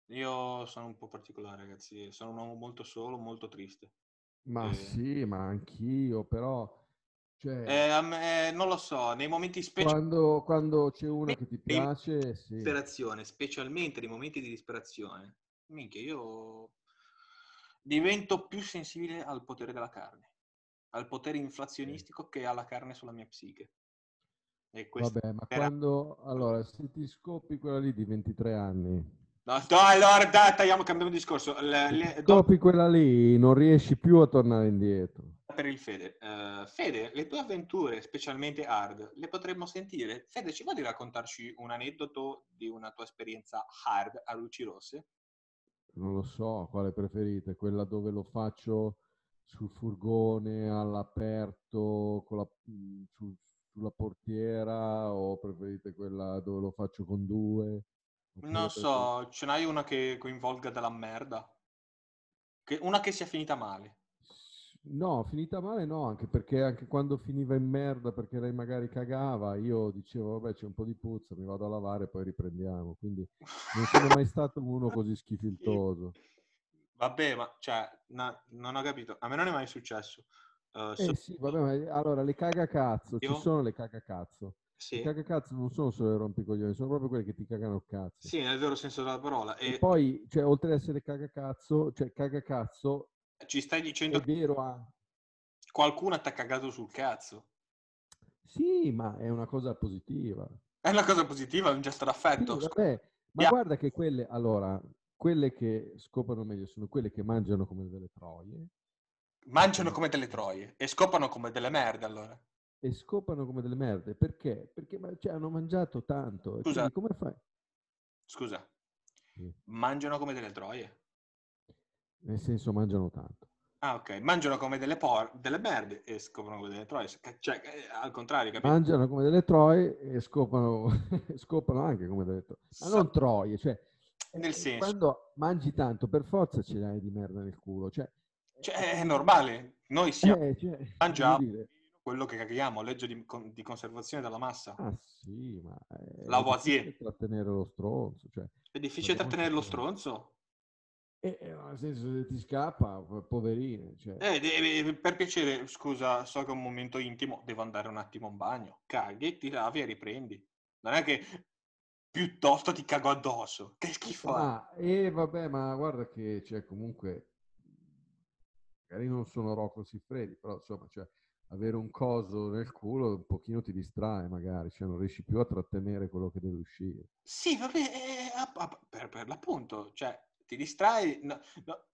io sono un po' particolare, ragazzi. Sono un uomo molto solo, molto triste. Ma e... sì, ma anch'io, però. Cioè, eh, me, non lo so, nei momenti speciali. Quando, quando, c'è una che ti piace, sì. Disperazione, specialmente nei momenti di disperazione. Minchia, io divento più sensibile al potere della carne, al potere inflazionistico che ha la carne sulla mia psiche. Vabbè, ma era... quando... Allora, se ti scopri quella lì di 23 anni... No, no allora dai, tagliamo, cambiamo discorso. Le, le, scopri do... quella lì, non riesci più a tornare indietro. Per il Fede. Uh, Fede, le tue avventure, specialmente hard, le potremmo sentire? Fede, ci vuoi di raccontarci un aneddoto di una tua esperienza hard a luci rosse? Non lo so, quale preferite? Quella dove lo faccio sul furgone, all'aperto, con la, mm, sul, sulla portiera o preferite quella dove lo faccio con due? Non so, ce n'hai una che coinvolga della merda? Che, una che sia finita male? No, finita male no, anche perché anche quando finiva in merda perché lei magari cagava, io dicevo vabbè c'è un po' di puzza, mi vado a lavare e poi riprendiamo. Quindi non sono mai stato uno così schifiltoso. Vabbè, ma cioè, na, non ho capito, a me non è mai successo. Uh, eh so... sì, vabbè, ma allora le cagacazzo, io... ci sono le cagacazzo. Sì. I cagacazzo non sono solo i rompicoglioni, sono proprio quelli che ti cagano cazzo. Sì, nel vero senso della parola. E E poi, cioè, oltre ad essere cagacazzo, cioè cagacazzo ci stai dicendo che vero anche. qualcuno ti ha cagato sul cazzo. Sì, ma è una cosa positiva. È una cosa positiva, è un gesto Sì, d'affetto. vabbè, ma Yeah. guarda che quelle, allora, quelle che scopano meglio sono quelle che mangiano come delle troie Mangiano come delle troie e scopano come delle merde, allora. e scopano come delle merde. Perché? Perché cioè, hanno mangiato tanto. Scusa. come fai? Scusa, Sì. mangiano come delle troie? Nel senso, mangiano tanto. Ah, ok. Mangiano come delle, por- delle merde e scoprono come delle troie. Cioè, eh, al contrario, capito? Mangiano come delle troie e scopano, scopano anche come delle troie. Ma So- non troie, cioè... Nel eh, senso. Quando mangi tanto, per forza ce l'hai di merda nel culo. Cioè, Cioè, è normale. Noi siamo eh, cioè, mangiamo quello che caghiamo, legge di, con- di conservazione della massa. Ah sì, ma è Lavoisier. difficile trattenere lo stronzo. Cioè, È difficile trattenere lo stronzo. E, e, nel senso, se ti scappa, po- poverino. Cioè, Eh, de- per piacere, scusa, so che è un momento intimo, devo andare un attimo in bagno. Caghi, ti lavi e riprendi. Non è che piuttosto ti cago addosso. Che schifo. ma, e vabbè, ma guarda che cioè, comunque, magari non sono Rocco Siffredi, però insomma, cioè, avere un coso nel culo un pochino ti distrae magari, cioè non riesci più a trattenere quello che deve uscire. Sì, vabbè, eh, app- per, per l'appunto, cioè, ti distrai. no- no-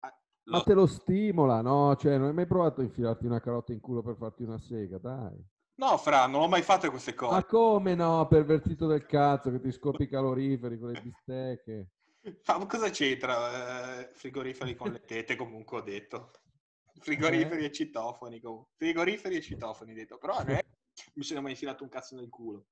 ah, Ma lo- te lo stimola, no? Cioè, non hai mai provato a infilarti una carota in culo per farti una sega, dai. No, Fra, non ho mai fatto queste cose. Ma come no? Pervertito del cazzo che ti scopi i caloriferi con le bistecche. Ma cosa c'entra? eh, frigoriferi con le tete, comunque ho detto. Frigoriferi e citofoni, comunque. Frigoriferi e citofoni, detto. Però è che mi sono mai infilato un cazzo nel culo.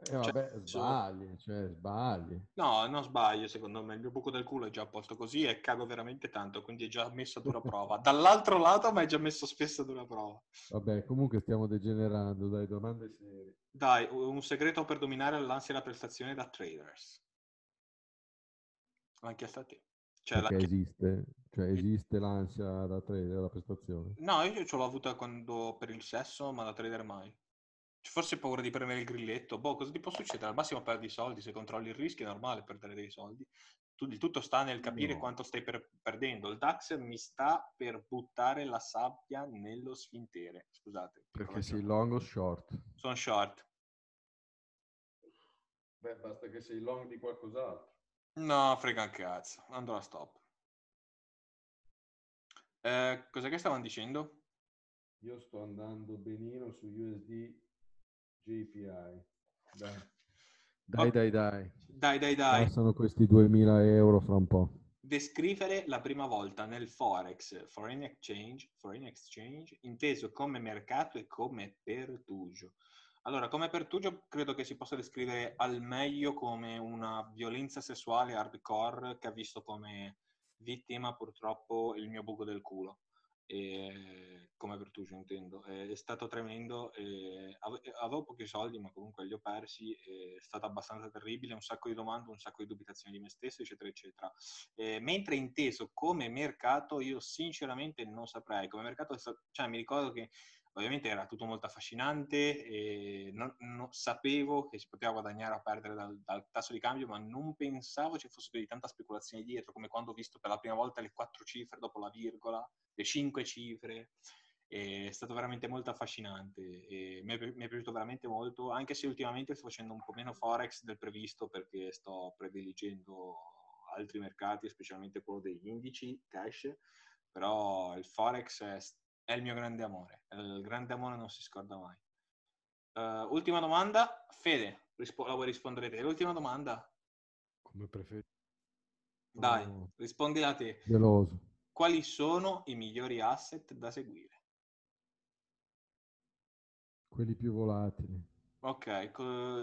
Eh, vabbè, so- sbagli, cioè sbagli. No, non sbaglio, secondo me. Il mio buco del culo è già a posto così e cago veramente tanto, quindi è già messo a dura prova. Dall'altro lato, ma è già messo spesso a dura prova. Vabbè, comunque stiamo degenerando, dai, domande serie. Dai, un segreto per dominare l'ansia da prestazione da traders. L'ho chiesto a te. Cioè, la- esiste? Cioè esiste l'ansia da trader, della prestazione? No, io ce l'ho avuta quando per il sesso, ma da trader mai. Forse paura di premere il grilletto. Boh, cosa ti può succedere? Al massimo perdi i soldi, se controlli il rischio è normale perdere dei soldi. Tu- il tutto sta nel capire No. quanto stai per- perdendo. Il DAX mi sta per buttare la sabbia nello sfintere. Scusate. Perché sei long o short? Sono short. Beh, basta che sei long di qualcos'altro. No, frega un cazzo. Andrò a stop. Eh, cos'è che stavano dicendo? Io sto andando benino su USD JPI. Dai, dai, dai. dai. Dai, dai, dai. Passano questi 2000 euro fra un po'. Descrivere la prima volta nel Forex, foreign exchange, foreign exchange, inteso come mercato e come pertugio. Allora, come pertugio credo che si possa descrivere al meglio come una violenza sessuale hardcore che ha visto come vittima purtroppo il mio buco del culo. E, come pertugio intendo. È stato tremendo. e ave- avevo pochi soldi, ma comunque li ho persi. È stato abbastanza terribile. Un sacco di domande, un sacco di dubitazioni di me stesso, eccetera, eccetera. Eh, mentre inteso come mercato, io sinceramente non saprei. Come mercato, cioè, mi ricordo che ovviamente era tutto molto affascinante e non, non- sapevo che si poteva guadagnare a perdere dal, dal tasso di cambio, ma non pensavo ci fosse così tanta speculazione dietro, come quando ho visto per la prima volta le quattro cifre dopo la virgola, le cinque cifre. È stato veramente molto affascinante e mi è, mi è piaciuto veramente molto, anche se ultimamente sto facendo un po' meno Forex del previsto perché sto prediligendo altri mercati, specialmente quello degli indici, cash, però il Forex è, è il mio grande amore, il grande amore non si scorda mai. Eh, ultima domanda, Fede, rispo- la vuoi rispondere te? L'ultima domanda? Come preferisci. Dai, Sono rispondila te. Geloso. Quali sono i migliori asset da seguire? Quelli più volatili. Ok,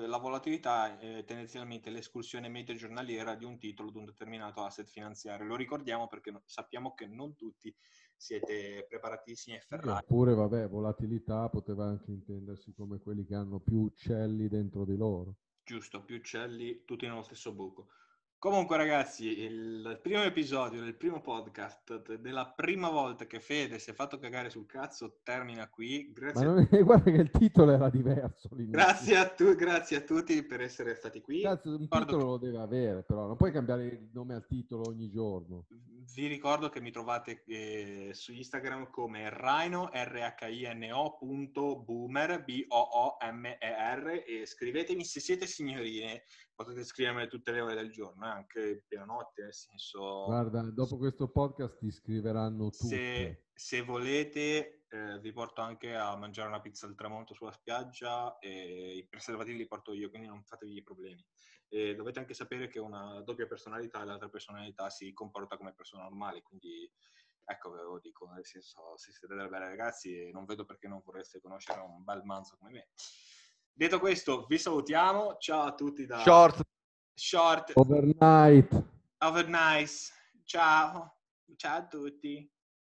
la volatilità è tendenzialmente l'escursione media giornaliera di un titolo di un determinato asset finanziario. Lo ricordiamo perché sappiamo che non tutti siete preparatissimi e ferrati. Oppure, vabbè, volatilità poteva anche intendersi come quelli che hanno più uccelli dentro di loro. Giusto, più uccelli, tutti nello stesso buco. Comunque, ragazzi, il primo episodio del primo podcast della prima volta che Fede si è fatto cagare sul cazzo termina qui. Grazie, non, a... guarda che il titolo era diverso. Grazie a, tu, grazie a, tutti per essere stati qui. Cazzo, un Ricordo titolo che... lo deve avere, però non puoi cambiare il nome al titolo ogni giorno. Vi ricordo che mi trovate eh, su Instagram come Rhino, R-H-I-N-O, punto boomer, B-O-O-M-E-R e scrivetemi se siete signorine potete scrivermi tutte le ore del giorno, eh, anche piena notte, nel senso... Guarda, dopo questo podcast ti scriveranno tutte. Se, se volete, eh, vi porto anche a mangiare una pizza al tramonto sulla spiaggia e i preservativi li porto io, quindi non fatevi problemi. E dovete anche sapere che una doppia personalità e l'altra personalità si comporta come persona normale, quindi ecco, ve lo dico, nel senso, se siete delle belle ragazzi, non vedo perché non vorreste conoscere un bel manzo come me. Detto questo, vi salutiamo. Ciao a tutti da Short. Short. Overnight. Overnight. Ciao. Ciao a tutti.